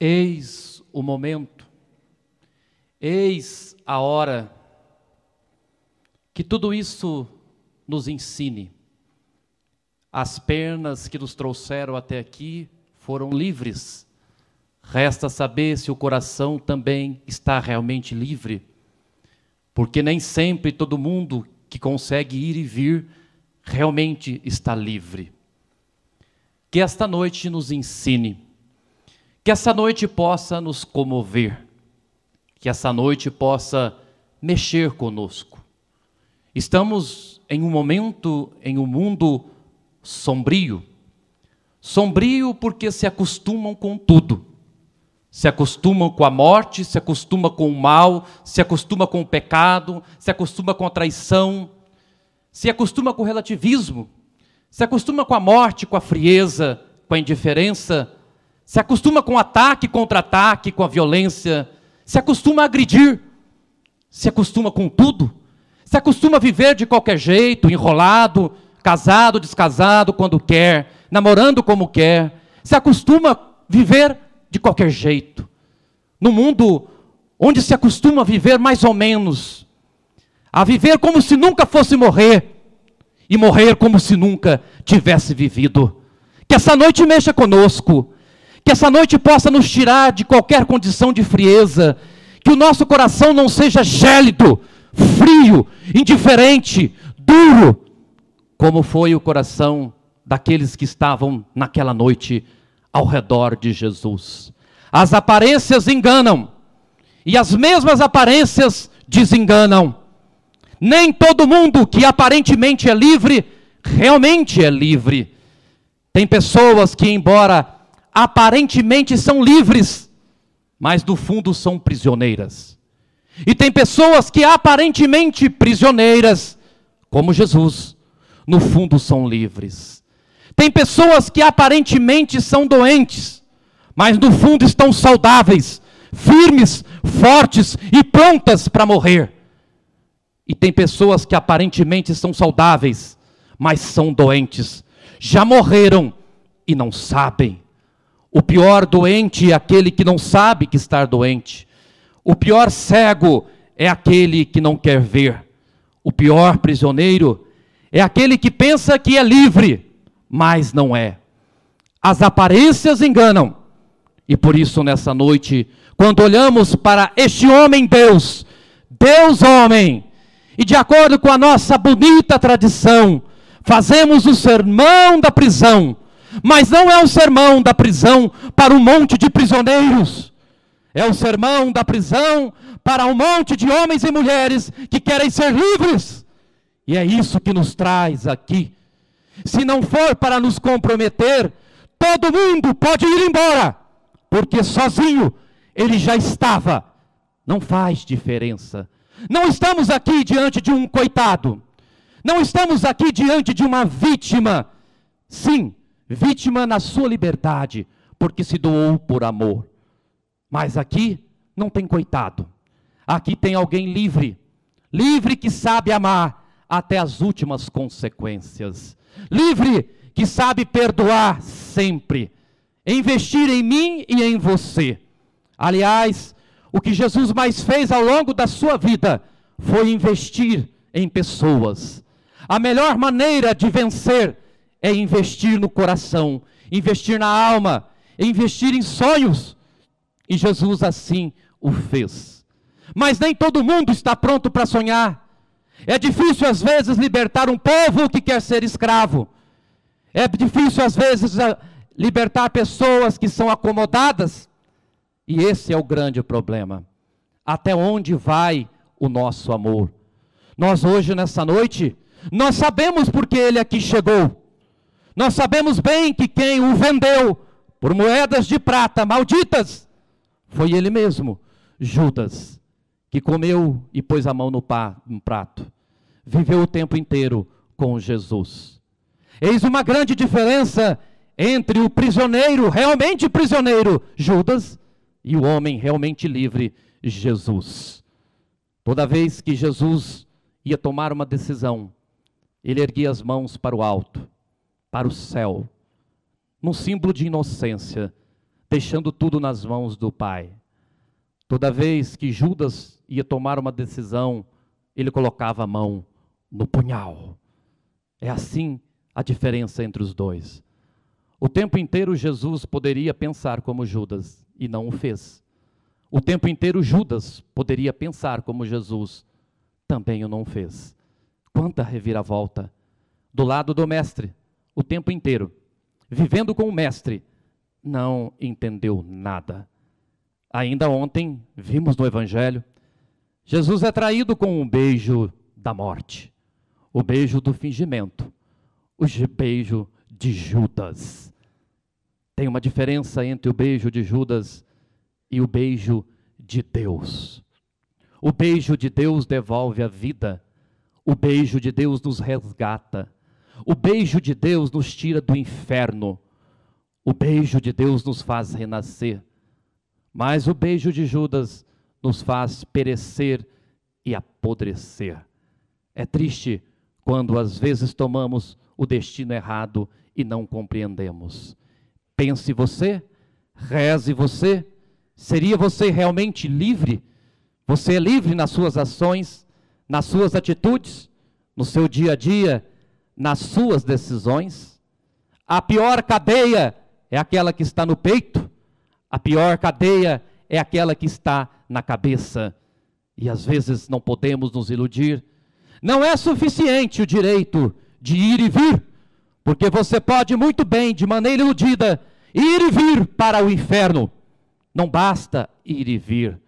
Eis o momento, eis a hora que tudo isso nos ensine. As pernas que nos trouxeram até aqui foram livres. Resta saber se o coração também está realmente livre, porque nem sempre todo mundo que consegue ir e vir realmente está livre. Que esta noite nos ensine, que essa noite possa nos comover, que essa noite possa mexer conosco. Estamos em um momento, em um mundo sombrio. Sombrio porque se acostumam com tudo. Se acostumam com a morte, se acostuma com o mal, se acostuma com o pecado, se acostuma com a traição, se acostuma com o relativismo, se acostuma com a morte, com a frieza, com a indiferença, se acostuma com ataque, contra-ataque, com a violência, se acostuma a agredir, se acostuma com tudo, se acostuma a viver de qualquer jeito, enrolado, casado, descasado, quando quer, namorando como quer, se acostuma a viver de qualquer jeito. No mundo onde se acostuma a viver mais ou menos, a viver como se nunca fosse morrer. E morrer como se nunca tivesse vivido. Que essa noite mexa conosco, que essa noite possa nos tirar de qualquer condição de frieza, que o nosso coração não seja gélido, frio, indiferente, duro, como foi o coração daqueles que estavam naquela noite ao redor de Jesus. As aparências enganam, e as mesmas aparências desenganam. Nem todo mundo que aparentemente é livre, realmente é livre. Tem pessoas que, embora aparentemente são livres, mas no fundo são prisioneiras. E tem pessoas que aparentemente prisioneiras, como Jesus, no fundo são livres. Tem pessoas que aparentemente são doentes, mas no fundo estão saudáveis, firmes, fortes e prontas para morrer. E tem pessoas que aparentemente são saudáveis, mas são doentes, já morreram e não sabem. O pior doente é aquele que não sabe que está doente. O pior cego é aquele que não quer ver. O pior prisioneiro é aquele que pensa que é livre, mas não é. As aparências enganam. E por isso, nessa noite, quando olhamos para este homem Deus, Deus homem, e de acordo com a nossa bonita tradição, fazemos o sermão da prisão, mas não é o sermão da prisão para um monte de prisioneiros, é o sermão da prisão para um monte de homens e mulheres que querem ser livres, e é isso que nos traz aqui se não for para nos comprometer, todo mundo pode ir embora, porque sozinho ele já estava. Não faz diferença. Não estamos aqui diante de um coitado. Não estamos aqui diante de uma vítima. Sim, vítima na sua liberdade, porque se doou por amor. Mas aqui não tem coitado. Aqui tem alguém livre. Livre que sabe amar até as últimas consequências livre que sabe perdoar sempre, investir em mim e em você. Aliás, o que Jesus mais fez ao longo da sua vida foi investir em pessoas. A melhor maneira de vencer é investir no coração, investir na alma, investir em sonhos. E Jesus assim o fez. Mas nem todo mundo está pronto para sonhar. É difícil às vezes libertar um povo que quer ser escravo. É difícil às vezes libertar pessoas que são acomodadas. E esse é o grande problema. Até onde vai o nosso amor? Nós hoje nessa noite, nós sabemos porque ele aqui chegou. Nós sabemos bem que quem o vendeu por moedas de prata malditas foi ele mesmo, Judas que comeu e pôs a mão no, pá, no prato, viveu o tempo inteiro com Jesus. Eis uma grande diferença entre o prisioneiro, realmente prisioneiro, Judas, e o homem realmente livre, Jesus. Toda vez que Jesus ia tomar uma decisão, ele erguia as mãos para o alto, para o céu, num símbolo de inocência, deixando tudo nas mãos do Pai. Toda vez que Judas ia tomar uma decisão, ele colocava a mão no punhal. É assim a diferença entre os dois. O tempo inteiro Jesus poderia pensar como Judas e não o fez. O tempo inteiro Judas poderia pensar como Jesus, também o não fez. Quanta reviravolta! Do lado do mestre, o tempo inteiro, vivendo com o mestre, não entendeu nada. Ainda ontem vimos no Evangelho, Jesus é traído com um beijo da morte, o beijo do fingimento, o beijo de Judas. Tem uma diferença entre o beijo de Judas e o beijo de Deus. O beijo de Deus devolve a vida, o beijo de Deus nos resgata, o beijo de Deus nos tira do inferno, o beijo de Deus nos faz renascer. Mas o beijo de Judas nos faz perecer e apodrecer. É triste quando às vezes tomamos o destino errado e não compreendemos. Pense você, reze você, seria você realmente livre? Você é livre nas suas ações, nas suas atitudes, no seu dia a dia, nas suas decisões? A pior cadeia é aquela que está no peito, a pior cadeia é aquela que está na cabeça. E às vezes não podemos nos iludir. Não é suficiente o direito de ir e vir, porque você pode muito bem, de maneira iludida, ir e vir para o inferno. Não basta ir e vir,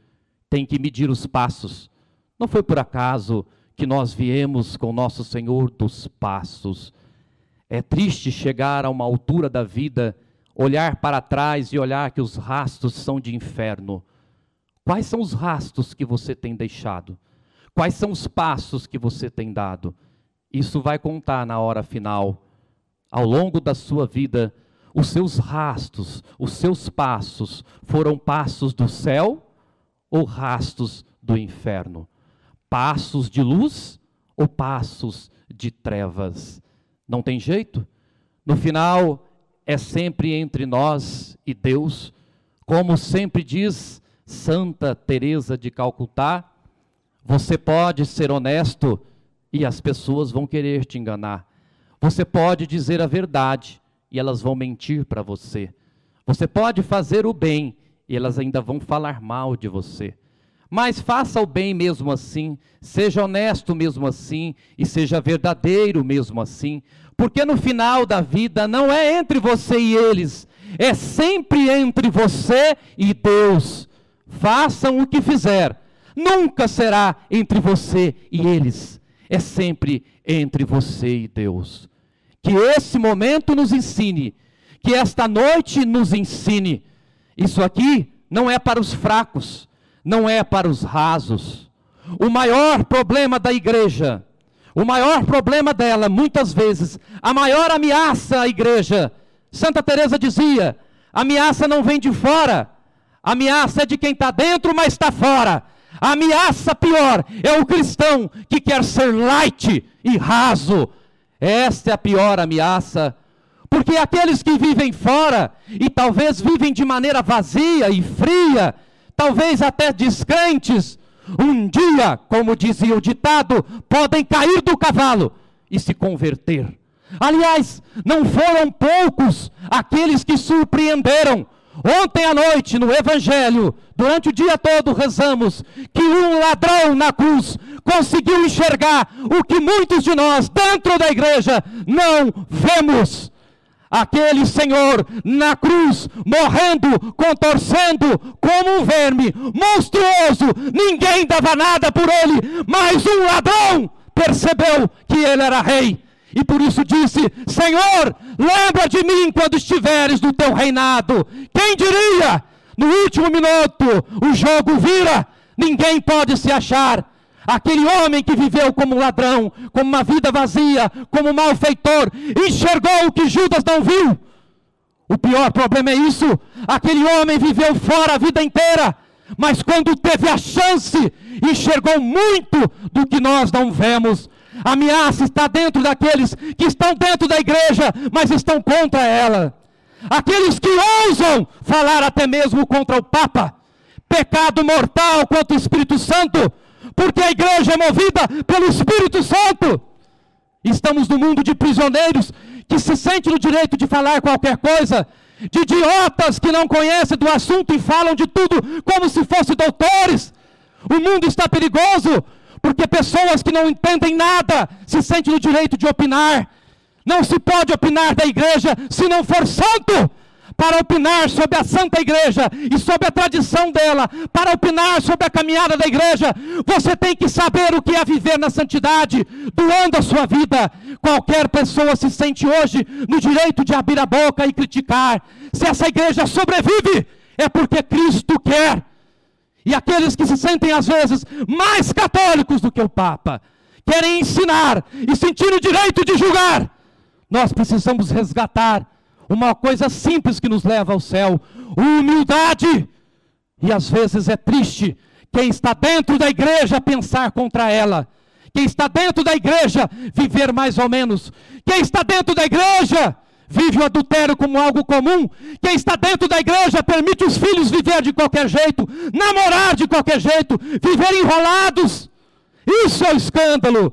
tem que medir os passos. Não foi por acaso que nós viemos com nosso Senhor dos passos. É triste chegar a uma altura da vida olhar para trás e olhar que os rastros são de inferno. Quais são os rastros que você tem deixado? Quais são os passos que você tem dado? Isso vai contar na hora final. Ao longo da sua vida, os seus rastros, os seus passos foram passos do céu ou rastros do inferno? Passos de luz ou passos de trevas? Não tem jeito? No final, é sempre entre nós e Deus, como sempre diz Santa Teresa de Calcutá, você pode ser honesto e as pessoas vão querer te enganar. Você pode dizer a verdade e elas vão mentir para você. Você pode fazer o bem e elas ainda vão falar mal de você. Mas faça o bem mesmo assim, seja honesto mesmo assim e seja verdadeiro mesmo assim, porque no final da vida não é entre você e eles, é sempre entre você e Deus. Façam o que fizer, nunca será entre você e eles, é sempre entre você e Deus. Que esse momento nos ensine, que esta noite nos ensine. Isso aqui não é para os fracos, não é para os rasos. O maior problema da igreja o maior problema dela, muitas vezes, a maior ameaça à igreja, Santa Teresa dizia: a ameaça não vem de fora, a ameaça é de quem está dentro, mas está fora. A ameaça pior é o cristão que quer ser light e raso. Esta é a pior ameaça. Porque aqueles que vivem fora e talvez vivem de maneira vazia e fria, talvez até descrentes, um dia, como dizia o ditado, podem cair do cavalo e se converter. Aliás, não foram poucos aqueles que surpreenderam. Ontem à noite, no Evangelho, durante o dia todo rezamos que um ladrão na cruz conseguiu enxergar o que muitos de nós, dentro da igreja, não vemos aquele Senhor na cruz, morrendo, contorcendo como um verme monstruoso, ninguém dava nada por ele, mas um ladrão percebeu que ele era rei. E por isso disse: Senhor, lembra de mim quando estiveres no teu reinado. Quem diria? No último minuto, o jogo vira, ninguém pode se achar. Aquele homem que viveu como ladrão, como uma vida vazia, como malfeitor, enxergou o que Judas não viu. O pior problema é isso. Aquele homem viveu fora a vida inteira, mas quando teve a chance, enxergou muito do que nós não vemos. A ameaça está dentro daqueles que estão dentro da igreja, mas estão contra ela. aqueles que ousam falar até mesmo contra o Papa, pecado mortal contra o Espírito Santo, porque a igreja é movida pelo Espírito Santo. Estamos no mundo de prisioneiros que se sente no direito de falar qualquer coisa, de idiotas que não conhecem do assunto e falam de tudo como se fossem doutores. O mundo está perigoso, porque pessoas que não entendem nada se sentem no direito de opinar. Não se pode opinar da igreja se não for santo. Para opinar sobre a Santa Igreja e sobre a tradição dela, para opinar sobre a caminhada da igreja, você tem que saber o que é viver na santidade, doando a sua vida. Qualquer pessoa se sente hoje no direito de abrir a boca e criticar. Se essa igreja sobrevive, é porque Cristo quer. E aqueles que se sentem, às vezes, mais católicos do que o Papa, querem ensinar e sentir o direito de julgar. Nós precisamos resgatar uma coisa simples que nos leva ao céu: humildade. E às vezes é triste quem está dentro da igreja pensar contra ela. Quem está dentro da igreja viver mais ou menos. Quem está dentro da igreja vive o adultério como algo comum. Quem está dentro da igreja permite os filhos viver de qualquer jeito, namorar de qualquer jeito, viver enrolados. Isso é o escândalo,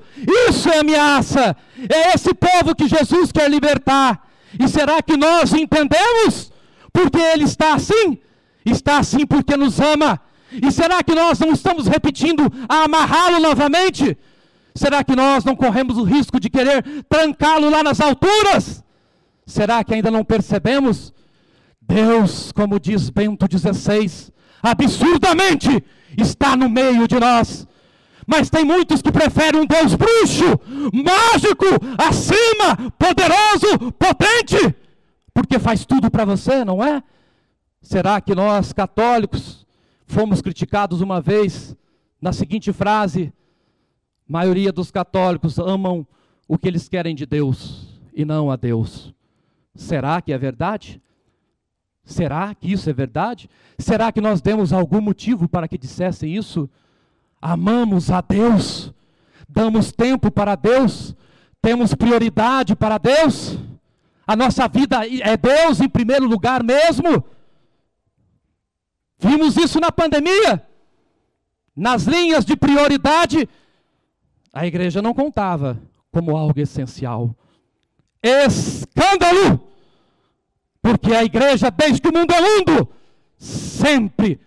isso é ameaça. É esse povo que Jesus quer libertar. E será que nós entendemos? Porque Ele está assim? Está assim porque nos ama. E será que nós não estamos repetindo a amarrá-lo novamente? Será que nós não corremos o risco de querer trancá-lo lá nas alturas? Será que ainda não percebemos? Deus, como diz Bento XVI, absurdamente está no meio de nós. Mas tem muitos que preferem um Deus bruxo, mágico, acima, poderoso, potente, porque faz tudo para você, não é? Será que nós, católicos, fomos criticados uma vez na seguinte frase: a maioria dos católicos amam o que eles querem de Deus e não a Deus. Será que é verdade? Será que isso é verdade? Será que nós demos algum motivo para que dissessem isso? Amamos a Deus, damos tempo para Deus, temos prioridade para Deus, a nossa vida é Deus em primeiro lugar mesmo. Vimos isso na pandemia. Nas linhas de prioridade, a igreja não contava como algo essencial. Escândalo! Porque a igreja, desde que o mundo é mundo, sempre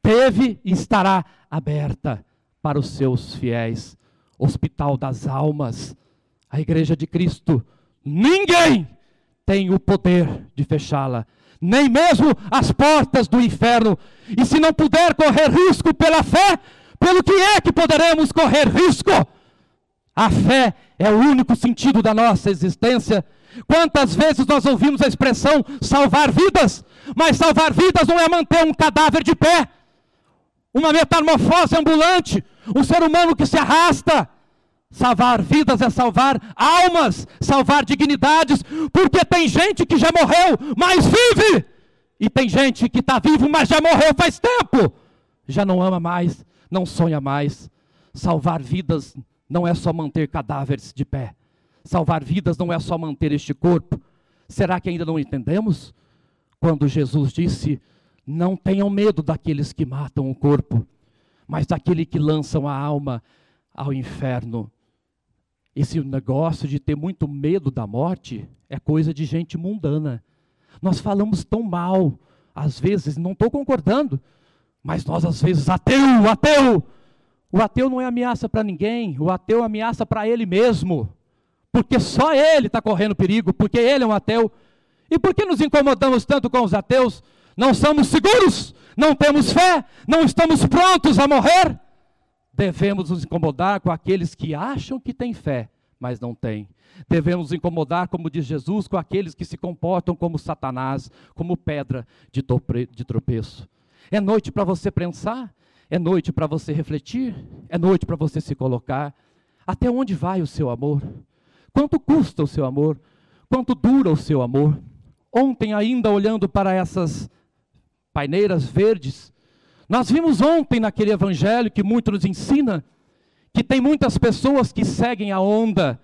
teve e estará aberta para os seus fiéis. Hospital das almas, a igreja de Cristo, ninguém tem o poder de fechá-la, nem mesmo as portas do inferno. E se não puder correr risco pela fé, pelo que é que poderemos correr risco? A fé é o único sentido da nossa existência. Quantas vezes nós ouvimos a expressão salvar vidas, mas salvar vidas não é manter um cadáver de pé, uma metamorfose ambulante, um ser humano que se arrasta. Salvar vidas é salvar almas, salvar dignidades, porque tem gente que já morreu, mas vive, e tem gente que está vivo, mas já morreu faz tempo, já não ama mais, não sonha mais. Salvar vidas não é só manter cadáveres de pé. Salvar vidas não é só manter este corpo. Será que ainda não entendemos? Quando Jesus disse: Não tenham medo daqueles que matam o corpo, mas daquele que lançam a alma ao inferno. Esse negócio de ter muito medo da morte é coisa de gente mundana. Nós falamos tão mal, às vezes, não estou concordando, mas nós às vezes, ateu, ateu, o ateu não é ameaça para ninguém, o ateu é ameaça para ele mesmo. Porque só ele está correndo perigo, porque ele é um ateu. E por que nos incomodamos tanto com os ateus? Não somos seguros, não temos fé, não estamos prontos a morrer. Devemos nos incomodar com aqueles que acham que têm fé, mas não têm. Devemos nos incomodar, como diz Jesus, com aqueles que se comportam como Satanás, como pedra de tropeço. É noite para você pensar, é noite para você refletir, é noite para você se colocar. Até onde vai o seu amor? Quanto custa o seu amor? Quanto dura o seu amor? Ontem, ainda olhando para essas paineiras verdes, nós vimos ontem naquele evangelho que muito nos ensina que tem muitas pessoas que seguem a onda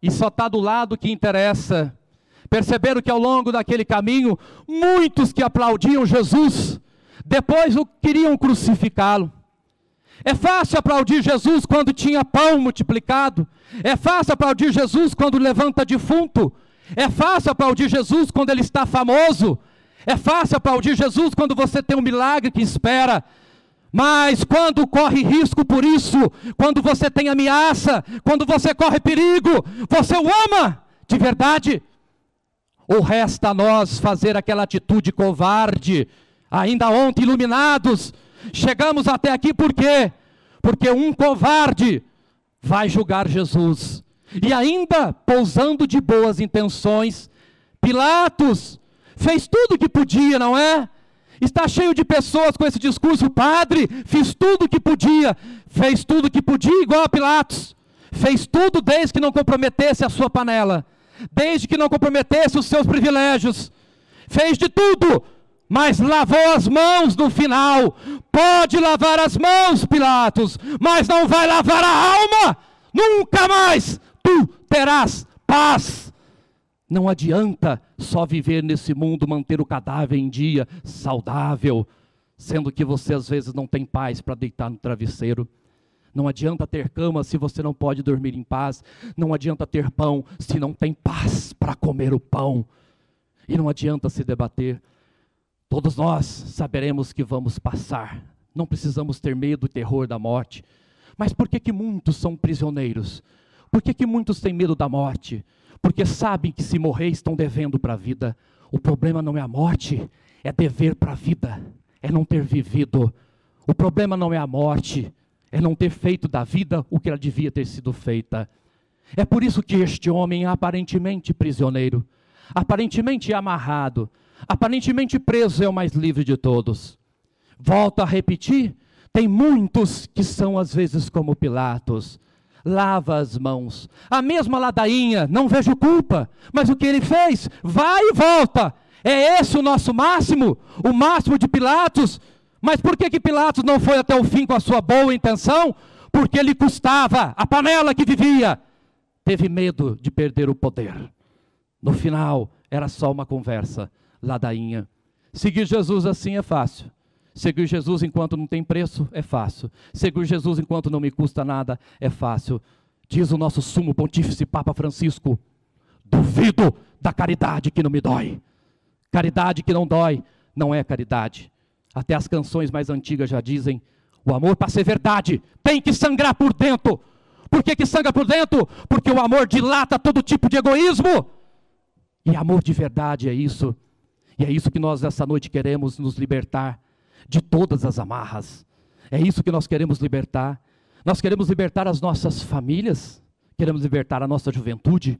e só está do lado que interessa. Perceberam que ao longo daquele caminho, muitos que aplaudiam Jesus, depois o queriam crucificá-lo. É fácil aplaudir Jesus quando tinha pão multiplicado. É fácil aplaudir Jesus quando levanta defunto. É fácil aplaudir Jesus quando ele está famoso. É fácil aplaudir Jesus quando você tem um milagre que espera. Mas quando corre risco por isso, quando você tem ameaça, quando você corre perigo, você o ama de verdade? Ou resta a nós fazer aquela atitude covarde, ainda ontem iluminados, chegamos até aqui por quê? Porque um covarde vai julgar Jesus. E ainda pousando de boas intenções, Pilatos fez tudo o que podia, não é? Está cheio de pessoas com esse discurso, padre, fiz tudo o que podia, fez tudo o que podia, igual a Pilatos, fez tudo desde que não comprometesse a sua panela, desde que não comprometesse os seus privilégios, fez de tudo, mas lavou as mãos no final. Pode lavar as mãos, Pilatos, mas não vai lavar a alma, nunca mais tu terás paz. Não adianta só viver nesse mundo, manter o cadáver em dia, saudável, sendo que você às vezes não tem paz para deitar no travesseiro. Não adianta ter cama se você não pode dormir em paz. Não adianta ter pão se não tem paz para comer o pão. E não adianta se debater. Todos nós saberemos que vamos passar. Não precisamos ter medo e terror da morte. Mas por que, que muitos são prisioneiros? Por que, que muitos têm medo da morte? Porque sabem que se morrer estão devendo para a vida. O problema não é a morte, é dever para a vida, é não ter vivido. O problema não é a morte, é não ter feito da vida o que ela devia ter sido feita. É por isso que este homem é aparentemente prisioneiro, aparentemente amarrado, aparentemente preso é o mais livre de todos. Volto a repetir, tem muitos que são às vezes como Pilatos, lava as mãos. A mesma ladainha, não vejo culpa, mas o que ele fez? Vai e volta. É esse o nosso máximo, o máximo de Pilatos. Mas por que, que Pilatos não foi até o fim com a sua boa intenção? Porque lhe custava a panela que vivia. Teve medo de perder o poder. No final, era só uma conversa, ladainha. Seguir Jesus assim é fácil. Seguir Jesus enquanto não tem preço é fácil. Seguir Jesus enquanto não me custa nada é fácil. Diz o nosso sumo pontífice Papa Francisco: duvido da caridade que não me dói. Caridade que não dói não é caridade. Até as canções mais antigas já dizem: o amor para ser verdade tem que sangrar por dentro. Por que, que sangra por dentro? Porque o amor dilata todo tipo de egoísmo. E amor de verdade é isso. E é isso que nós essa noite queremos nos libertar de todas as amarras. É isso que nós queremos libertar. Nós queremos libertar as nossas famílias, queremos libertar a nossa juventude,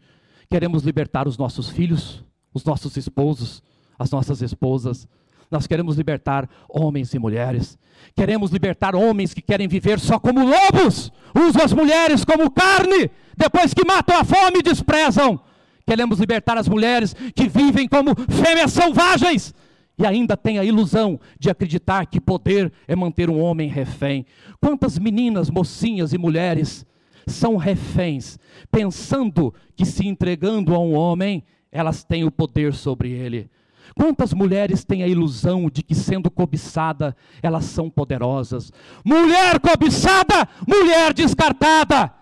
queremos libertar os nossos filhos, os nossos esposos, as nossas esposas. Nós queremos libertar homens e mulheres. Queremos libertar homens que querem viver só como lobos, usam as mulheres como carne, depois que matam a fome desprezam. Queremos libertar as mulheres que vivem como fêmeas selvagens, e ainda tem a ilusão de acreditar que poder é manter um homem refém. Quantas meninas, mocinhas e mulheres são reféns, pensando que se entregando a um homem, elas têm o poder sobre ele. Quantas mulheres têm a ilusão de que, sendo cobiçada, elas são poderosas? Mulher cobiçada, mulher descartada.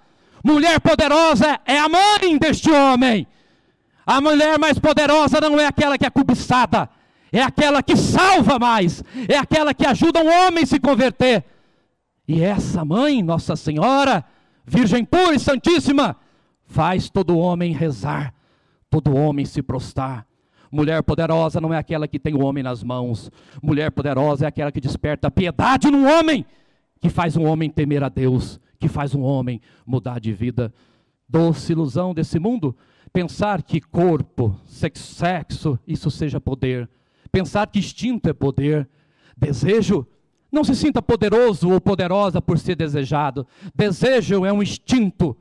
Mulher poderosa é a mãe deste homem. A mulher mais poderosa não é aquela que é cobiçada, é aquela que salva mais, é aquela que ajuda um homem a se converter. E essa mãe, Nossa Senhora, Virgem pura e santíssima, faz todo homem rezar, todo homem se prostrar. Mulher poderosa não é aquela que tem o homem nas mãos. Mulher poderosa é aquela que desperta piedade no homem, que faz um homem temer a Deus, que faz um homem mudar de vida. Doce ilusão desse mundo, pensar que corpo, sexo, isso seja poder pensar que instinto é poder, desejo. Não se sinta poderoso ou poderosa por ser desejado. Desejo é um instinto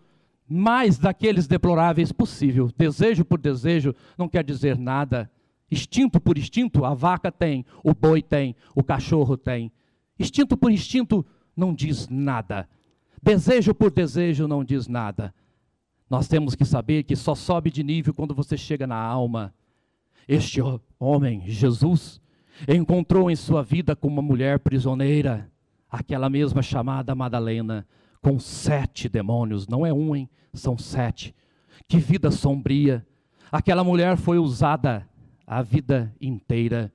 mais daqueles deploráveis possível. Desejo por desejo não quer dizer nada. Instinto por instinto, a vaca tem, o boi tem, o cachorro tem. Instinto por instinto não diz nada. Desejo por desejo não diz nada. Nós temos que saber que só sobe de nível quando você chega na alma. Este homem, Jesus, encontrou em sua vida com uma mulher prisioneira, aquela mesma chamada Madalena, com sete demônios, não é um, hein? São sete. Que vida sombria. Aquela mulher foi usada a vida inteira.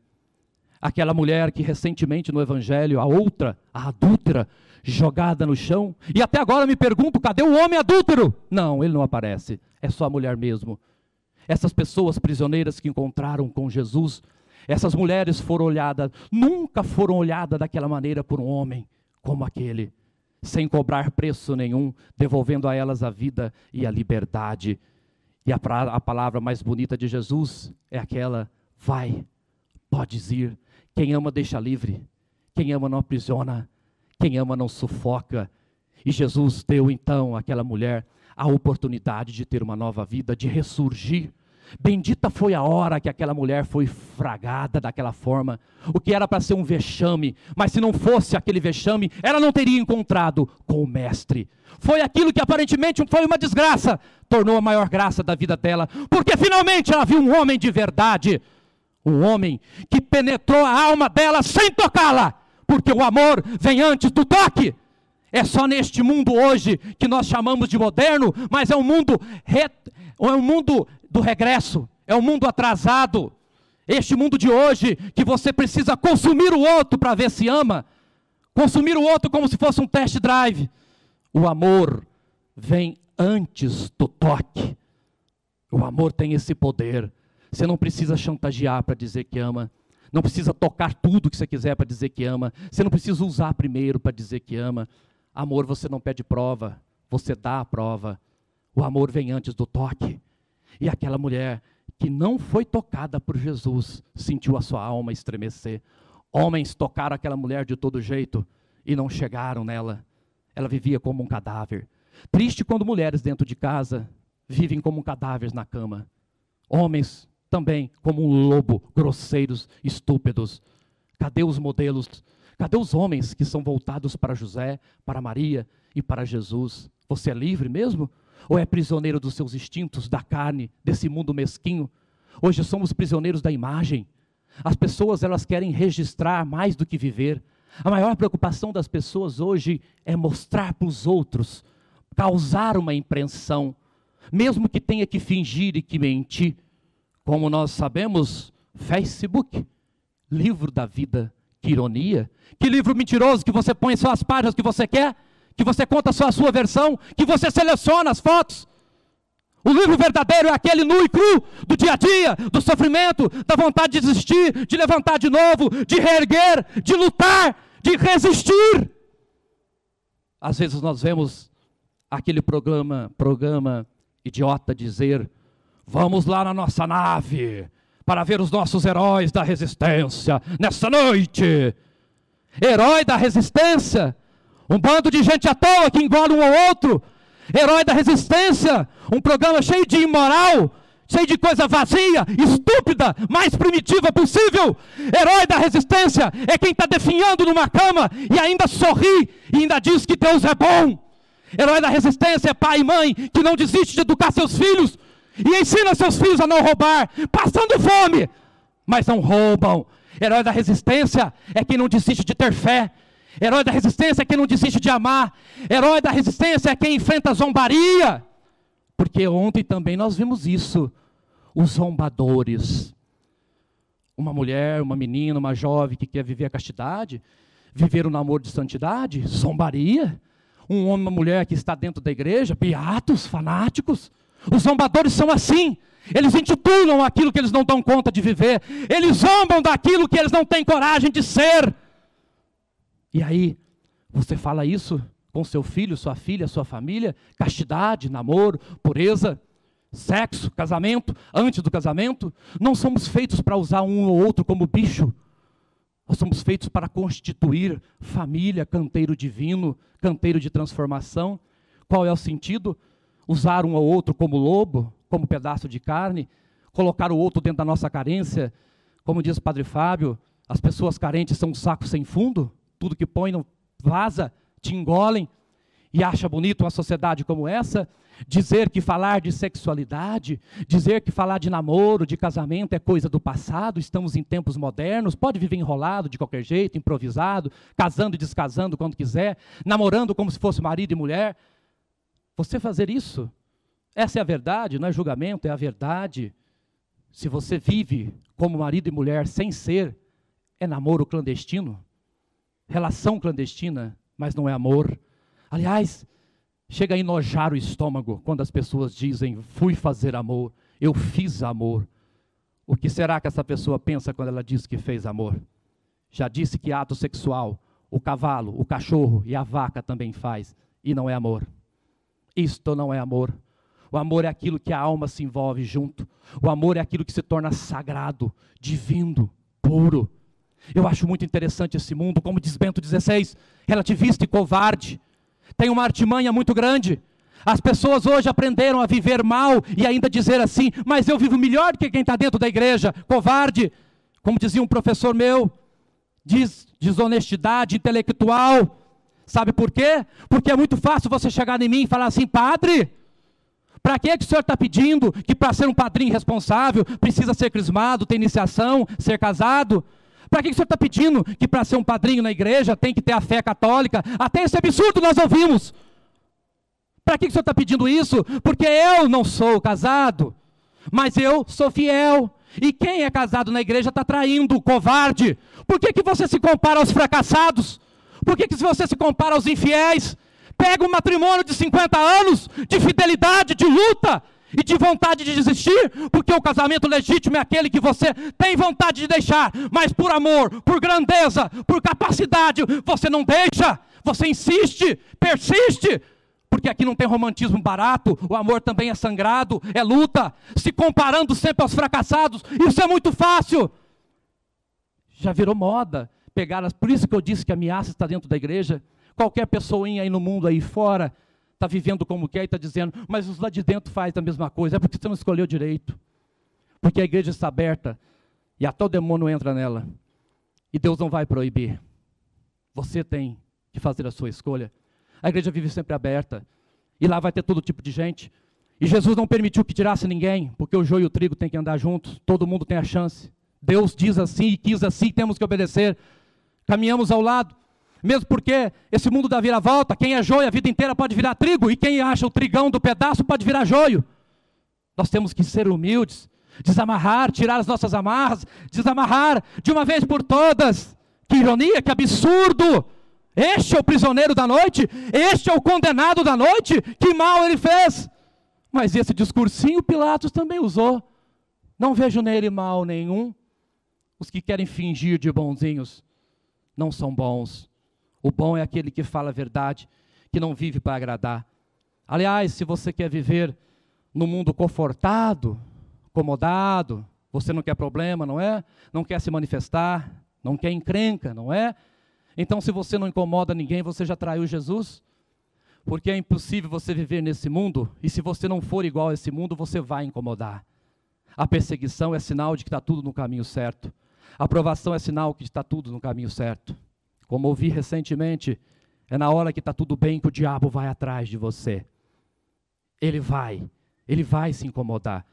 Aquela mulher que recentemente no Evangelho, a outra, a adúltera, jogada no chão. E até agora me pergunto: cadê o homem adúltero? Não, ele não aparece. É só a mulher mesmo. Essas pessoas prisioneiras que encontraram com Jesus, essas mulheres foram olhadas, nunca foram olhadas daquela maneira por um homem como aquele, sem cobrar preço nenhum, devolvendo a elas a vida e a liberdade. E a, a palavra mais bonita de Jesus é aquela: vai, podes ir. Quem ama deixa livre, quem ama não aprisiona. Quem ama não sufoca. E Jesus deu então àquela mulher a oportunidade de ter uma nova vida, de ressurgir. Bendita foi a hora que aquela mulher foi fragada daquela forma, o que era para ser um vexame, mas se não fosse aquele vexame, ela não teria encontrado com o Mestre. Foi aquilo que aparentemente foi uma desgraça, tornou a maior graça da vida dela, porque finalmente ela viu um homem de verdade, um homem que penetrou a alma dela sem tocá-la, porque o amor vem antes do toque. É só neste mundo hoje que nós chamamos de moderno, mas é um mundo re... é um mundo do regresso, é um mundo atrasado. Este mundo de hoje que você precisa consumir o outro para ver se ama, consumir o outro como se fosse um test drive. O amor vem antes do toque. O amor tem esse poder. Você não precisa chantagear para dizer que ama. Não precisa tocar tudo que você quiser para dizer que ama. Você não precisa usar primeiro para dizer que ama. Amor, você não pede prova, você dá a prova. O amor vem antes do toque. E aquela mulher que não foi tocada por Jesus sentiu a sua alma estremecer. Homens tocaram aquela mulher de todo jeito e não chegaram nela. Ela vivia como um cadáver. Triste quando mulheres dentro de casa vivem como um cadáver na cama. Homens também como um lobo, grosseiros, estúpidos. Cadê os modelos? Cadê os homens que são voltados para José, para Maria e para Jesus? Você é livre mesmo? Ou é prisioneiro dos seus instintos, da carne, desse mundo mesquinho? Hoje somos prisioneiros da imagem. As pessoas elas querem registrar mais do que viver. A maior preocupação das pessoas hoje é mostrar para os outros, causar uma impressão, mesmo que tenha que fingir e que mentir. Como nós sabemos, Facebook, livro da vida, que ironia. Que livro mentiroso que você põe só as páginas que você quer, que você conta só a sua versão, que você seleciona as fotos. O livro verdadeiro é aquele nu e cru do dia a dia, do sofrimento, da vontade de desistir, de levantar de novo, de reerguer, de lutar, de resistir. Às vezes nós vemos aquele programa, programa idiota dizer Vamos lá na nossa nave para ver os nossos heróis da resistência nessa noite. Herói da resistência, um bando de gente à toa que engole um ao outro. Herói da resistência, um programa cheio de imoral, cheio de coisa vazia, estúpida, mais primitiva possível. Herói da resistência é quem está definhando numa cama e ainda sorri e ainda diz que Deus é bom. Herói da resistência é pai e mãe que não desiste de educar seus filhos e ensina seus filhos a não roubar, passando fome, mas não roubam. Herói da resistência é quem não desiste de ter fé. Herói da resistência é quem não desiste de amar. Herói da resistência é quem enfrenta a zombaria. Porque ontem também nós vimos isso. Os zombadores. Uma mulher, uma menina, uma jovem que quer viver a castidade, viver o namoro de santidade, zombaria. Um homem, uma mulher que está dentro da igreja, beatos, fanáticos. Os zombadores são assim. Eles intitulam aquilo que eles não dão conta de viver. Eles zombam daquilo que eles não têm coragem de ser. E aí, você fala isso com seu filho, sua filha, sua família? Castidade, namoro, pureza, sexo, casamento, antes do casamento? Não somos feitos para usar um ou outro como bicho. Nós somos feitos para constituir família, canteiro divino, canteiro de transformação. Qual é o sentido? usar um ou outro como lobo, como pedaço de carne, colocar o outro dentro da nossa carência. Como diz o Padre Fábio, as pessoas carentes são um saco sem fundo, tudo que põe não vaza, te engolem. e acha bonito uma sociedade como essa? Dizer que falar de sexualidade, dizer que falar de namoro, de casamento é coisa do passado, estamos em tempos modernos, pode viver enrolado de qualquer jeito, improvisado, casando e descasando quando quiser, namorando como se fosse marido e mulher. Você fazer isso, essa é a verdade, não é julgamento, é a verdade. Se você vive como marido e mulher sem ser, é namoro clandestino, relação clandestina, mas não é amor. Aliás, chega a enojar o estômago quando as pessoas dizem: fui fazer amor, eu fiz amor. O que será que essa pessoa pensa quando ela diz que fez amor? Já disse que ato sexual o cavalo, o cachorro e a vaca também faz, e não é amor. Isto não é amor. O amor é aquilo que a alma se envolve junto. O amor é aquilo que se torna sagrado, divino, puro. Eu acho muito interessante esse mundo, como diz Bento XVI, relativista e covarde tem uma artimanha muito grande. As pessoas hoje aprenderam a viver mal e ainda dizer assim, mas eu vivo melhor que quem está dentro da igreja, covarde. Como dizia um professor meu, diz desonestidade intelectual. Sabe por quê? Porque é muito fácil você chegar em mim e falar assim, padre, para que, que o senhor está pedindo que para ser um padrinho responsável precisa ser crismado, ter iniciação, ser casado? Para que o senhor está pedindo que para ser um padrinho na igreja tem que ter a fé católica? Até esse absurdo nós ouvimos. Para que o senhor está pedindo isso? Porque eu não sou casado, mas eu sou fiel. E quem é casado na igreja está traindo, covarde. Por que, que você se compara aos fracassados? Por que, que você se compara aos infiéis? Pega um matrimônio de 50 anos, de fidelidade, de luta, e de vontade de desistir, porque o casamento legítimo é aquele que você tem vontade de deixar, mas por amor, por grandeza, por capacidade, você não deixa, você insiste, persiste, porque aqui não tem romantismo barato, o amor também é sangrado, é luta, se comparando sempre aos fracassados, isso é muito fácil. Já virou moda pegar as, por isso que eu disse que a ameaça está dentro da igreja. Qualquer pessoinha aí no mundo aí fora está vivendo como quer e está dizendo, mas os lá de dentro faz a mesma coisa, é porque você não escolheu direito. Porque a igreja está aberta e até o demônio entra nela. E Deus não vai proibir. Você tem que fazer a sua escolha. A igreja vive sempre aberta. E lá vai ter todo tipo de gente. E Jesus não permitiu que tirasse ninguém, porque o joio e o trigo têm que andar juntos. Todo mundo tem a chance. Deus diz assim e quis assim, temos que obedecer. Caminhamos ao lado. Mesmo porque esse mundo dá vira-volta, quem é joio a vida inteira pode virar trigo, e quem acha o trigão do pedaço pode virar joio. Nós temos que ser humildes, desamarrar, tirar as nossas amarras, desamarrar de uma vez por todas. Que ironia, que absurdo! Este é o prisioneiro da noite, este é o condenado da noite, que mal ele fez. Mas esse discursinho Pilatos também usou. Não vejo nele mal nenhum. Os que querem fingir de bonzinhos não são bons. O bom é aquele que fala a verdade, que não vive para agradar. Aliás, se você quer viver no mundo confortado, acomodado, você não quer problema, não é? Não quer se manifestar, não quer encrenca, não é? Então, se você não incomoda ninguém, você já traiu Jesus? Porque é impossível você viver nesse mundo, e se você não for igual a esse mundo, você vai incomodar. A perseguição é sinal de que está tudo no caminho certo. A aprovação é sinal de que está tudo no caminho certo. Como ouvi recentemente, é na hora que está tudo bem que o diabo vai atrás de você. Ele vai, ele vai se incomodar.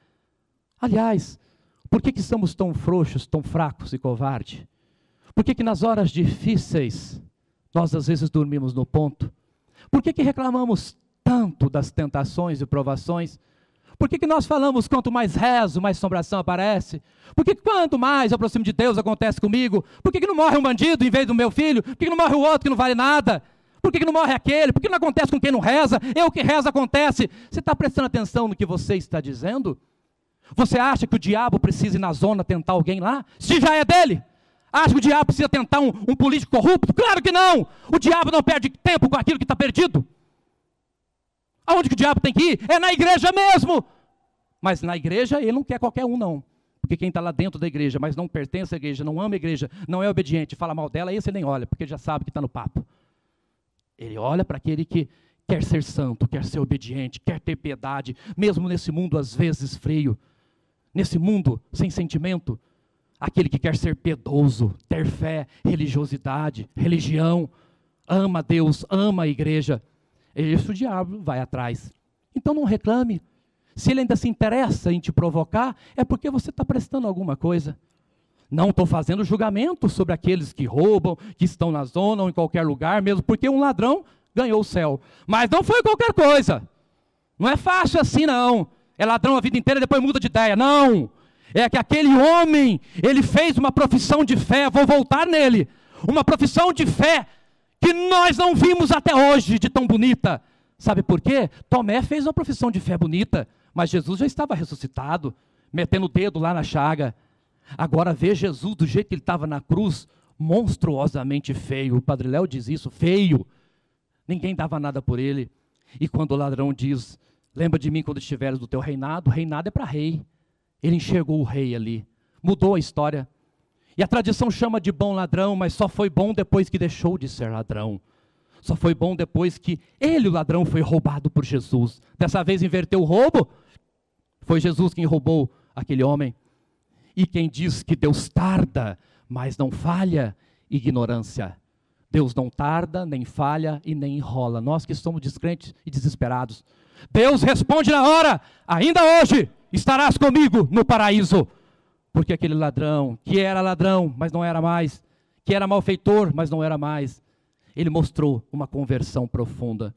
Aliás, por que, que estamos tão frouxos, tão fracos e covardes? Por que, que nas horas difíceis nós às vezes dormimos no ponto? Por que, que reclamamos tanto das tentações e provações? Por que, que nós falamos quanto mais rezo, mais assombração aparece? Por que quanto mais eu aproximo de Deus acontece comigo? Por que, que não morre um bandido em vez do meu filho? Por que, que não morre o outro que não vale nada? Por que, que não morre aquele? Por que não acontece com quem não reza? Eu que reza acontece. Você está prestando atenção no que você está dizendo? Você acha que o diabo precisa ir na zona tentar alguém lá? Se já é dele? Acha que o diabo precisa tentar um, um político corrupto? Claro que não! O diabo não perde tempo com aquilo que está perdido. Aonde que o diabo tem que ir? É na igreja mesmo. Mas na igreja ele não quer qualquer um, não. Porque quem está lá dentro da igreja, mas não pertence à igreja, não ama a igreja, não é obediente, fala mal dela, esse ele nem olha, porque já sabe que está no papo. Ele olha para aquele que quer ser santo, quer ser obediente, quer ter piedade, mesmo nesse mundo às vezes frio, nesse mundo sem sentimento. Aquele que quer ser piedoso, ter fé, religiosidade, religião, ama Deus, ama a igreja Esse o diabo vai atrás. Então não reclame. Se ele ainda se interessa em te provocar, é porque você está prestando alguma coisa. Não estou fazendo julgamento sobre aqueles que roubam, que estão na zona ou em qualquer lugar, mesmo porque um ladrão ganhou o céu. Mas não foi qualquer coisa. Não é fácil assim, não. É ladrão a vida inteira e depois muda de ideia. Não. É que aquele homem, ele fez uma profissão de fé, vou voltar nele. Uma profissão de fé que nós não vimos até hoje de tão bonita. Sabe por quê? Tomé fez uma profissão de fé bonita, mas Jesus já estava ressuscitado, metendo o dedo lá na chaga. Agora vê Jesus do jeito que ele estava na cruz, monstruosamente feio. O Padre Léo diz isso, feio. Ninguém dava nada por ele. E quando o ladrão diz: Lembra de mim quando estiveres do teu reinado? Reinado é para rei. Ele enxergou o rei ali. Mudou a história. E a tradição chama de bom ladrão, mas só foi bom depois que deixou de ser ladrão. Só foi bom depois que ele, o ladrão, foi roubado por Jesus. Dessa vez inverteu o roubo. Foi Jesus quem roubou aquele homem. E quem diz que Deus tarda, mas não falha, ignorância. Deus não tarda, nem falha e nem enrola. Nós que somos descrentes e desesperados. Deus responde na hora, ainda hoje estarás comigo no paraíso. Porque aquele ladrão, que era ladrão, mas não era mais, que era malfeitor, mas não era mais, ele mostrou uma conversão profunda.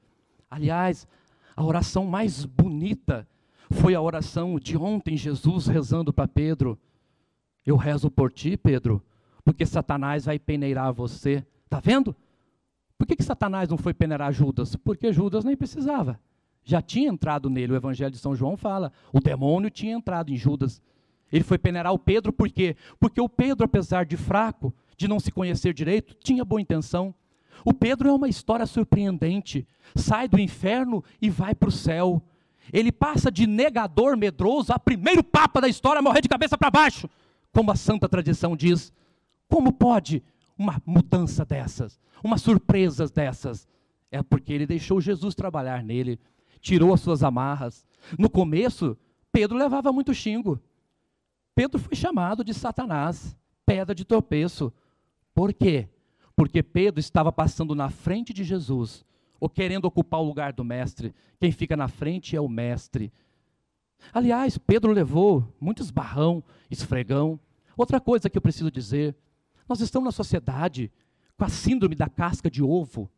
Aliás, a oração mais bonita foi a oração de ontem, Jesus rezando para Pedro. Eu rezo por ti, Pedro, porque Satanás vai peneirar você. Está vendo? Por que, que Satanás não foi peneirar Judas? Porque Judas nem precisava. Já tinha entrado nele. O Evangelho de São João fala. O demônio tinha entrado em Judas. Ele foi peneirar o Pedro por quê? Porque o Pedro, apesar de fraco, de não se conhecer direito, tinha boa intenção. O Pedro é uma história surpreendente. Sai do inferno e vai para o céu. Ele passa de negador medroso a primeiro papa da história a morrer de cabeça para baixo como a santa tradição diz. Como pode uma mudança dessas, uma surpresa dessas? É porque ele deixou Jesus trabalhar nele, tirou as suas amarras. No começo, Pedro levava muito xingo. Pedro foi chamado de Satanás, pedra de tropeço. Por quê? Porque Pedro estava passando na frente de Jesus, ou querendo ocupar o lugar do mestre. Quem fica na frente é o mestre. Aliás, Pedro levou muitos barrão, esfregão, Outra coisa que eu preciso dizer: nós estamos na sociedade com a síndrome da casca de ovo.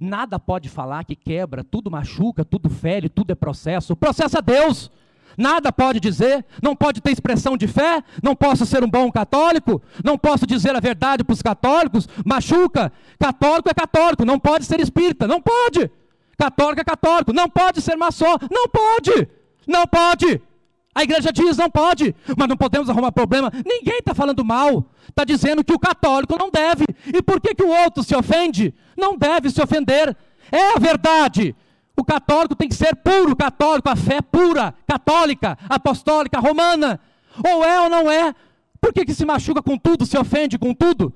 Nada pode falar que quebra, tudo machuca, tudo fere, tudo é processo. Processa Deus. Nada pode dizer, não pode ter expressão de fé, não posso ser um bom católico, não posso dizer a verdade para os católicos, machuca. Católico é católico, não pode ser espírita, não pode. Católico é católico, não pode ser maçom, não pode, não pode. A igreja diz não pode, mas não podemos arrumar problema. Ninguém está falando mal. Está dizendo que o católico não deve. E por que, que o outro se ofende? Não deve se ofender. É a verdade. O católico tem que ser puro católico, a fé pura, católica, apostólica, romana. Ou é ou não é. Por que, que se machuca com tudo, se ofende com tudo?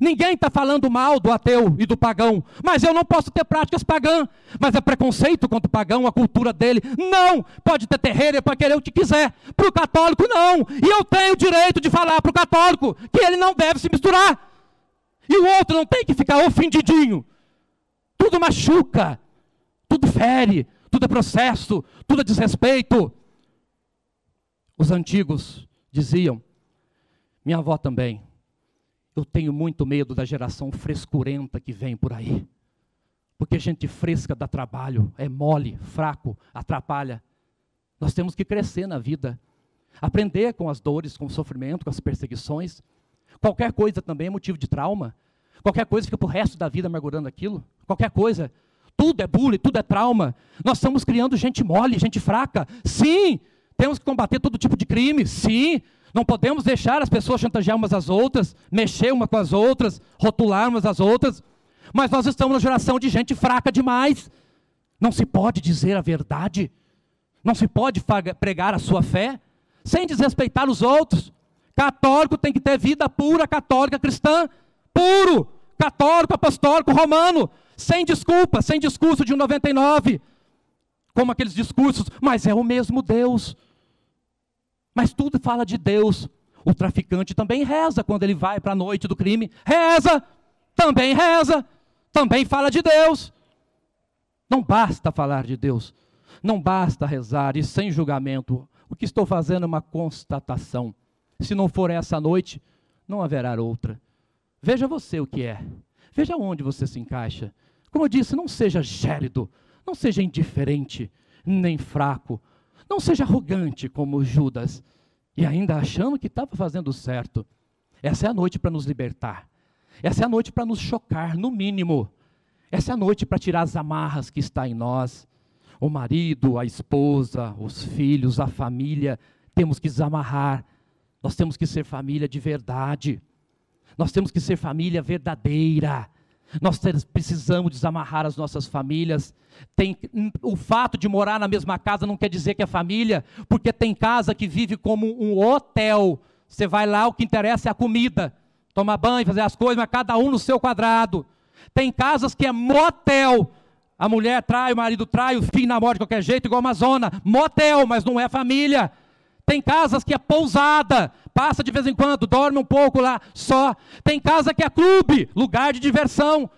Ninguém está falando mal do ateu e do pagão, mas eu não posso ter práticas pagãs. Mas é preconceito contra o pagão, a cultura dele. Não! Pode ter terreiro para querer o que quiser. Para o católico, não. E eu tenho o direito de falar para o católico que ele não deve se misturar. E o outro não tem que ficar ofendidinho. Tudo machuca, tudo fere, tudo é processo, tudo é desrespeito. Os antigos diziam, minha avó também, eu tenho muito medo da geração frescurenta que vem por aí. Porque gente fresca dá trabalho, é mole, fraco, atrapalha. Nós temos que crescer na vida, aprender com as dores, com o sofrimento, com as perseguições. Qualquer coisa também é motivo de trauma. Qualquer coisa fica para o resto da vida amargurando aquilo. Qualquer coisa. Tudo é bullying, tudo é trauma. Nós estamos criando gente mole, gente fraca. Sim, temos que combater todo tipo de crime. Sim, não podemos deixar as pessoas chantagear umas às outras, mexer umas com as outras, rotular umas às outras. Mas nós estamos na geração de gente fraca demais. Não se pode dizer a verdade. Não se pode pregar a sua fé sem desrespeitar os outros. Católico tem que ter vida pura, católica, cristã, puro, católico, apostólico, romano, sem desculpa, sem discurso de 99, como aqueles discursos, mas é o mesmo Deus. Mas tudo fala de Deus. O traficante também reza quando ele vai para a noite do crime. Reza, também reza, também fala de Deus. Não basta falar de Deus, não basta rezar e sem julgamento. O que estou fazendo é uma constatação. Se não for essa noite, não haverá outra. Veja você o que é. Veja onde você se encaixa. Como eu disse, não seja gélido, não seja indiferente, nem fraco. Não seja arrogante como Judas e ainda achando que estava fazendo certo. Essa é a noite para nos libertar. Essa é a noite para nos chocar, no mínimo. Essa é a noite para tirar as amarras que está em nós. O marido, a esposa, os filhos, a família, temos que desamarrar. Nós temos que ser família de verdade. Nós temos que ser família verdadeira. Nós precisamos desamarrar as nossas famílias. Tem, o fato de morar na mesma casa não quer dizer que é família, porque tem casa que vive como um hotel. Você vai lá, o que interessa é a comida, tomar banho, fazer as coisas, mas cada um no seu quadrado. Tem casas que é motel. A mulher trai, o marido trai, o filho namora de qualquer jeito, igual a Amazona. Motel, mas não é família. Tem casas que é pousada, passa de vez em quando, dorme um pouco lá só. Tem casa que é clube, lugar de diversão.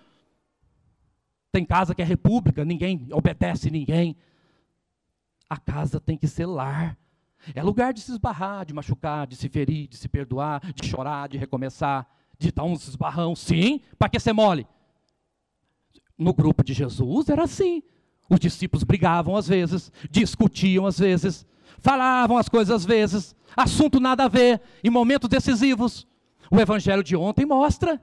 Tem casa que é república, ninguém obedece ninguém. A casa tem que ser lar. É lugar de se esbarrar, de machucar, de se ferir, de se perdoar, de chorar, de recomeçar, de dar uns esbarrão. Sim, para que ser mole? No grupo de Jesus era assim. Os discípulos brigavam às vezes, discutiam às vezes, falavam as coisas às vezes, assunto nada a ver, em momentos decisivos. O evangelho de ontem mostra.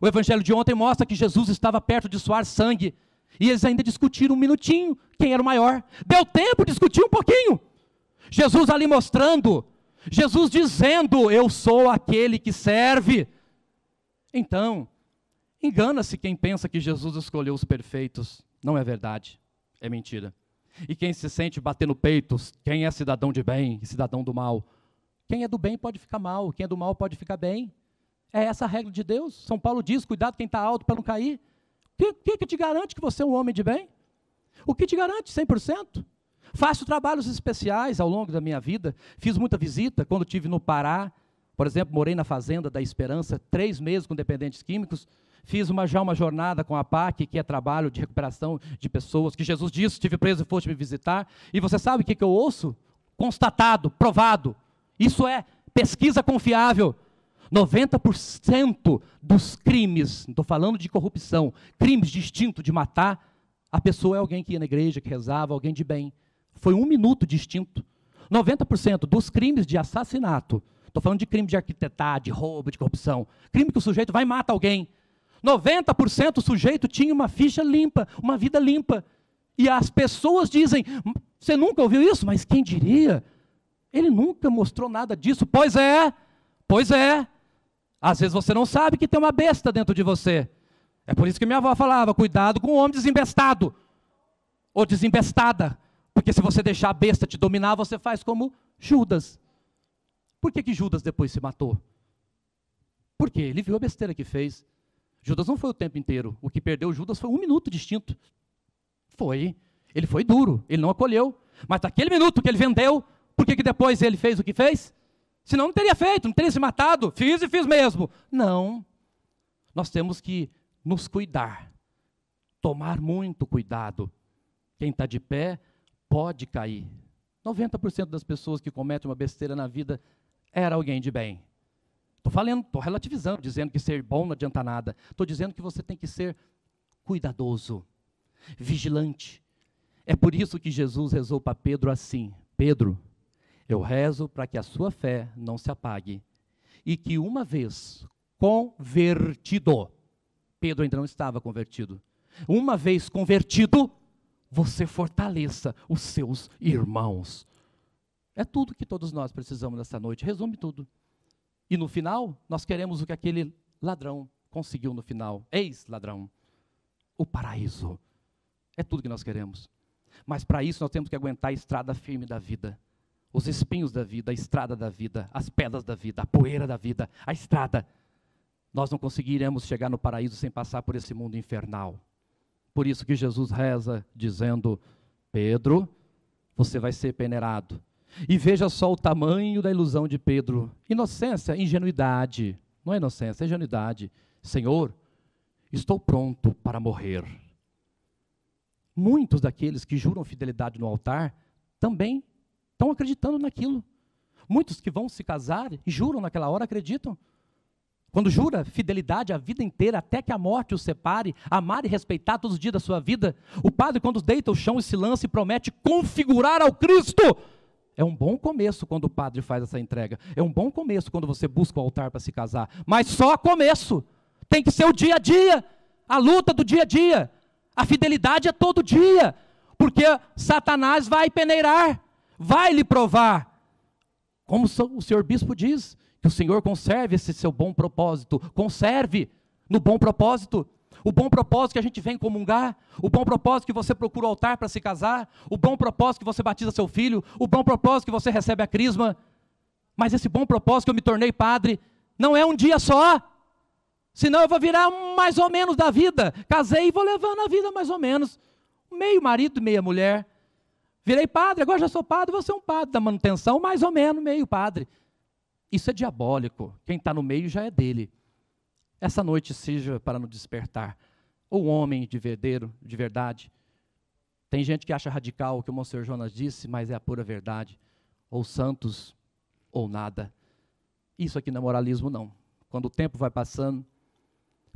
O evangelho de ontem mostra que Jesus estava perto de suar sangue. E eles ainda discutiram um minutinho quem era o maior. Deu tempo de discutir um pouquinho. Jesus ali mostrando, Jesus dizendo: Eu sou aquele que serve. Então, engana-se quem pensa que Jesus escolheu os perfeitos. Não é verdade, é mentira. E quem se sente batendo peitos, quem é cidadão de bem e cidadão do mal? Quem é do bem pode ficar mal, quem é do mal pode ficar bem. É essa a regra de Deus. São Paulo diz: cuidado quem está alto para não cair. O que, que, que te garante que você é um homem de bem? O que te garante 100%? Faço trabalhos especiais ao longo da minha vida. Fiz muita visita quando estive no Pará. Por exemplo, morei na Fazenda da Esperança, três meses com dependentes químicos. Fiz uma, já uma jornada com a PAC, que é trabalho de recuperação de pessoas, que Jesus disse, estive preso e foste me visitar. E você sabe o que, que eu ouço? Constatado, provado. Isso é pesquisa confiável. 90% dos crimes, estou falando de corrupção, crimes de de matar, a pessoa é alguém que ia na igreja, que rezava, alguém de bem. Foi um minuto de instinto. 90% dos crimes de assassinato, estou falando de crime de arquitetar, de roubo, de corrupção, crime que o sujeito vai e mata alguém, 90% o sujeito tinha uma ficha limpa, uma vida limpa. E as pessoas dizem: Você nunca ouviu isso? Mas quem diria? Ele nunca mostrou nada disso. Pois é, pois é. Às vezes você não sabe que tem uma besta dentro de você. É por isso que minha avó falava: cuidado com o homem desembestado ou desembestada. Porque se você deixar a besta te dominar, você faz como Judas. Por que, que Judas depois se matou? Porque ele viu a besteira que fez. Judas não foi o tempo inteiro. O que perdeu Judas foi um minuto distinto. Foi. Ele foi duro, ele não acolheu. Mas naquele minuto que ele vendeu, por que, que depois ele fez o que fez? Senão não teria feito, não teria se matado. Fiz e fiz mesmo. Não. Nós temos que nos cuidar. Tomar muito cuidado. Quem está de pé pode cair. 90% das pessoas que cometem uma besteira na vida era alguém de bem. Estou falando, estou relativizando, dizendo que ser bom não adianta nada. Estou dizendo que você tem que ser cuidadoso, vigilante. É por isso que Jesus rezou para Pedro assim: Pedro, eu rezo para que a sua fé não se apague e que uma vez convertido, Pedro ainda não estava convertido, uma vez convertido, você fortaleça os seus irmãos. É tudo que todos nós precisamos nessa noite. Resume tudo. E no final, nós queremos o que aquele ladrão conseguiu no final. Ex-ladrão. O paraíso. É tudo que nós queremos. Mas para isso nós temos que aguentar a estrada firme da vida. Os espinhos da vida, a estrada da vida, as pedras da vida, a poeira da vida, a estrada. Nós não conseguiremos chegar no paraíso sem passar por esse mundo infernal. Por isso que Jesus reza dizendo: Pedro, você vai ser peneirado e veja só o tamanho da ilusão de Pedro. Inocência, ingenuidade. Não é inocência, é ingenuidade. Senhor, estou pronto para morrer. Muitos daqueles que juram fidelidade no altar também estão acreditando naquilo. Muitos que vão se casar e juram naquela hora acreditam. Quando jura fidelidade a vida inteira, até que a morte os separe, amar e respeitar todos os dias da sua vida, o padre, quando deita o chão e se lança e promete configurar ao Cristo, é um bom começo quando o padre faz essa entrega. É um bom começo quando você busca o altar para se casar. Mas só começo. Tem que ser o dia a dia, a luta do dia a dia. A fidelidade é todo dia, porque Satanás vai peneirar, vai lhe provar. Como o senhor bispo diz, que o Senhor conserve esse seu bom propósito, conserve no bom propósito. O bom propósito que a gente vem comungar, o bom propósito que você procura o altar para se casar, o bom propósito que você batiza seu filho, o bom propósito que você recebe a crisma. Mas esse bom propósito que eu me tornei padre, não é um dia só. Senão eu vou virar mais ou menos da vida. Casei e vou levando a vida mais ou menos. Meio marido e meia mulher. Virei padre, agora já sou padre, vou ser um padre da manutenção, mais ou menos, meio padre. Isso é diabólico. Quem está no meio já é dele. Essa noite seja para nos despertar. Ou homem de verdadeiro, de verdade. Tem gente que acha radical o que o Monsenhor Jonas disse, mas é a pura verdade. Ou santos, ou nada. Isso aqui não é moralismo, não. Quando o tempo vai passando,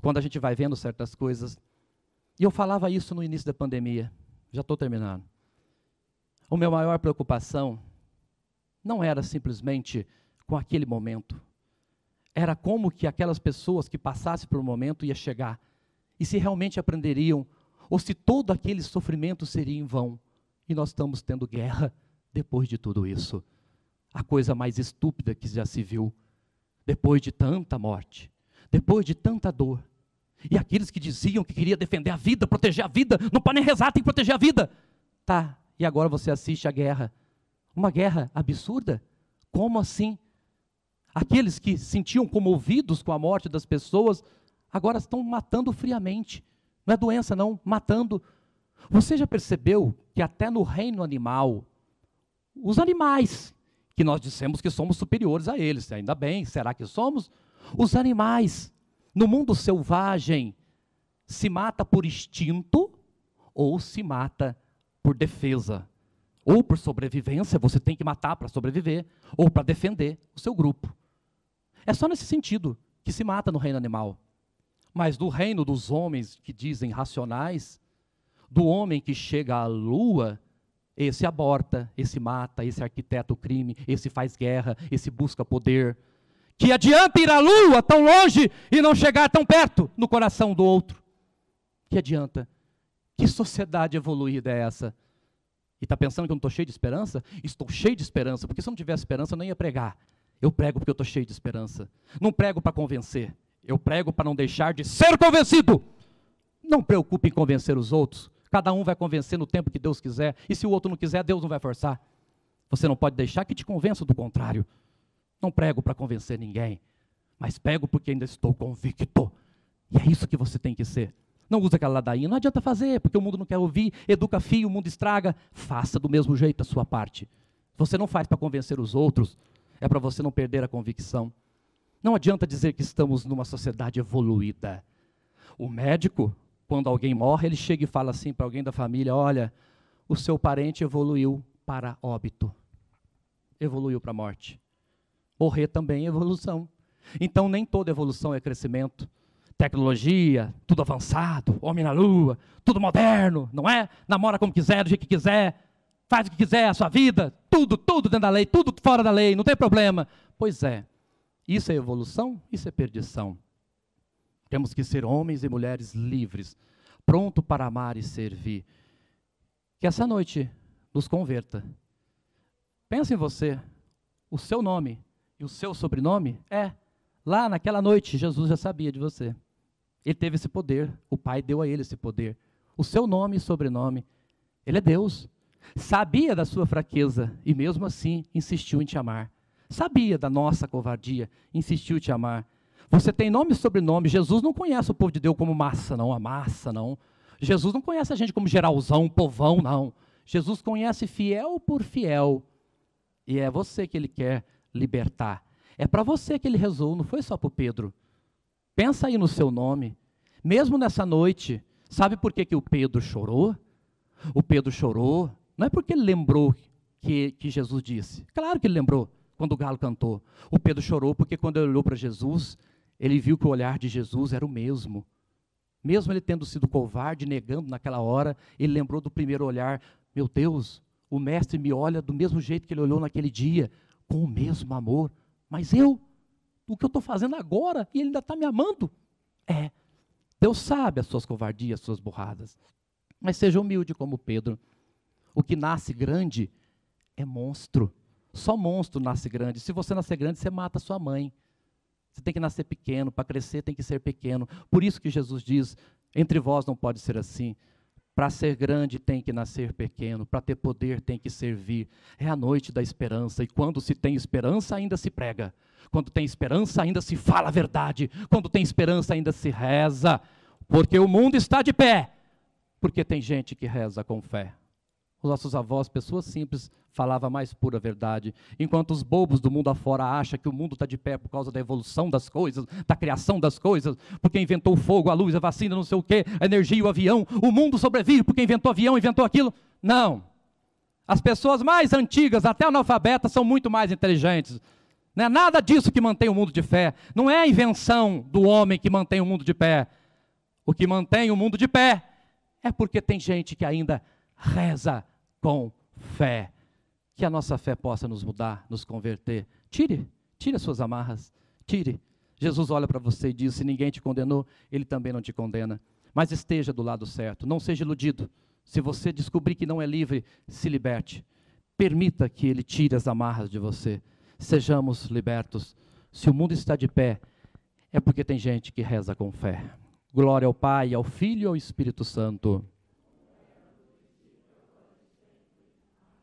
quando a gente vai vendo certas coisas. E eu falava isso no início da pandemia, já estou terminando. O meu maior preocupação não era simplesmente com aquele momento. Era como que aquelas pessoas que passassem por um momento ia chegar e se realmente aprenderiam ou se todo aquele sofrimento seria em vão. E nós estamos tendo guerra depois de tudo isso. A coisa mais estúpida que já se viu. Depois de tanta morte, depois de tanta dor. E aqueles que diziam que queria defender a vida, proteger a vida, não podem rezar, tem que proteger a vida. Tá, e agora você assiste a guerra. Uma guerra absurda? Como assim? Aqueles que sentiam comovidos com a morte das pessoas, agora estão matando friamente. Não é doença, não, matando. Você já percebeu que até no reino animal, os animais, que nós dissemos que somos superiores a eles, ainda bem, será que somos? Os animais no mundo selvagem, se mata por instinto ou se mata por defesa. Ou por sobrevivência, você tem que matar para sobreviver, ou para defender o seu grupo. É só nesse sentido que se mata no reino animal. Mas no reino dos homens que dizem racionais, do homem que chega à lua, esse aborta, esse mata, esse arquiteta o crime, esse faz guerra, esse busca poder, que adianta ir à lua tão longe e não chegar tão perto no coração do outro? Que adianta? Que sociedade evoluída é essa? E está pensando que eu não estou cheio de esperança? Estou cheio de esperança, porque se eu não tivesse esperança, eu não ia pregar. Eu prego porque eu estou cheio de esperança. Não prego para convencer, eu prego para não deixar de ser convencido. Não preocupe em convencer os outros. Cada um vai convencer no tempo que Deus quiser. E se o outro não quiser, Deus não vai forçar. Você não pode deixar que te convença do contrário. Não prego para convencer ninguém, mas prego porque ainda estou convicto. E é isso que você tem que ser. Não usa aquela ladainha, não adianta fazer, porque o mundo não quer ouvir, educa filho, o mundo estraga. Faça do mesmo jeito a sua parte. Você não faz para convencer os outros, é para você não perder a convicção. Não adianta dizer que estamos numa sociedade evoluída. O médico, quando alguém morre, ele chega e fala assim para alguém da família: olha, o seu parente evoluiu para óbito, evoluiu para morte. Morrer também é evolução. Então, nem toda evolução é crescimento. Tecnologia, tudo avançado, homem na lua, tudo moderno, não é? Namora como quiser, do jeito que quiser, faz o que quiser, a sua vida, tudo, tudo dentro da lei, tudo fora da lei, não tem problema. Pois é, isso é evolução, isso é perdição. Temos que ser homens e mulheres livres, pronto para amar e servir. Que essa noite nos converta. Pensa em você, o seu nome e o seu sobrenome? É. Lá naquela noite, Jesus já sabia de você. Ele teve esse poder. O Pai deu a ele esse poder. O seu nome e sobrenome. Ele é Deus. Sabia da sua fraqueza e mesmo assim insistiu em te amar. Sabia da nossa covardia, insistiu em te amar. Você tem nome e sobrenome. Jesus não conhece o povo de Deus como massa, não. A massa, não. Jesus não conhece a gente como geralzão, povão, não. Jesus conhece fiel por fiel. E é você que ele quer libertar. É para você que ele rezou, não foi só para o Pedro. Pensa aí no seu nome. Mesmo nessa noite, sabe por que, que o Pedro chorou? O Pedro chorou, não é porque ele lembrou que, que Jesus disse. Claro que ele lembrou quando o galo cantou. O Pedro chorou porque quando ele olhou para Jesus, ele viu que o olhar de Jesus era o mesmo. Mesmo ele tendo sido covarde, negando naquela hora, ele lembrou do primeiro olhar: Meu Deus, o Mestre me olha do mesmo jeito que ele olhou naquele dia, com o mesmo amor. Mas eu, o que eu estou fazendo agora, e ele ainda está me amando? É, Deus sabe as suas covardias, as suas burradas. Mas seja humilde como Pedro. O que nasce grande é monstro. Só monstro nasce grande. Se você nascer grande, você mata sua mãe. Você tem que nascer pequeno, para crescer tem que ser pequeno. Por isso que Jesus diz: entre vós não pode ser assim. Para ser grande tem que nascer pequeno, para ter poder tem que servir. É a noite da esperança, e quando se tem esperança, ainda se prega. Quando tem esperança, ainda se fala a verdade. Quando tem esperança, ainda se reza. Porque o mundo está de pé. Porque tem gente que reza com fé. Os nossos avós, pessoas simples, falavam a mais pura verdade. Enquanto os bobos do mundo afora acham que o mundo está de pé por causa da evolução das coisas, da criação das coisas, porque inventou o fogo, a luz, a vacina, não sei o quê, a energia, o avião, o mundo sobrevive porque inventou avião, inventou aquilo. Não. As pessoas mais antigas, até analfabetas, são muito mais inteligentes. Não é nada disso que mantém o mundo de pé. Não é a invenção do homem que mantém o mundo de pé. O que mantém o mundo de pé é porque tem gente que ainda reza com fé. Que a nossa fé possa nos mudar, nos converter. Tire, tire as suas amarras, tire. Jesus olha para você e diz: se ninguém te condenou, ele também não te condena. Mas esteja do lado certo, não seja iludido. Se você descobrir que não é livre, se liberte. Permita que ele tire as amarras de você. Sejamos libertos. Se o mundo está de pé, é porque tem gente que reza com fé. Glória ao Pai, ao Filho e ao Espírito Santo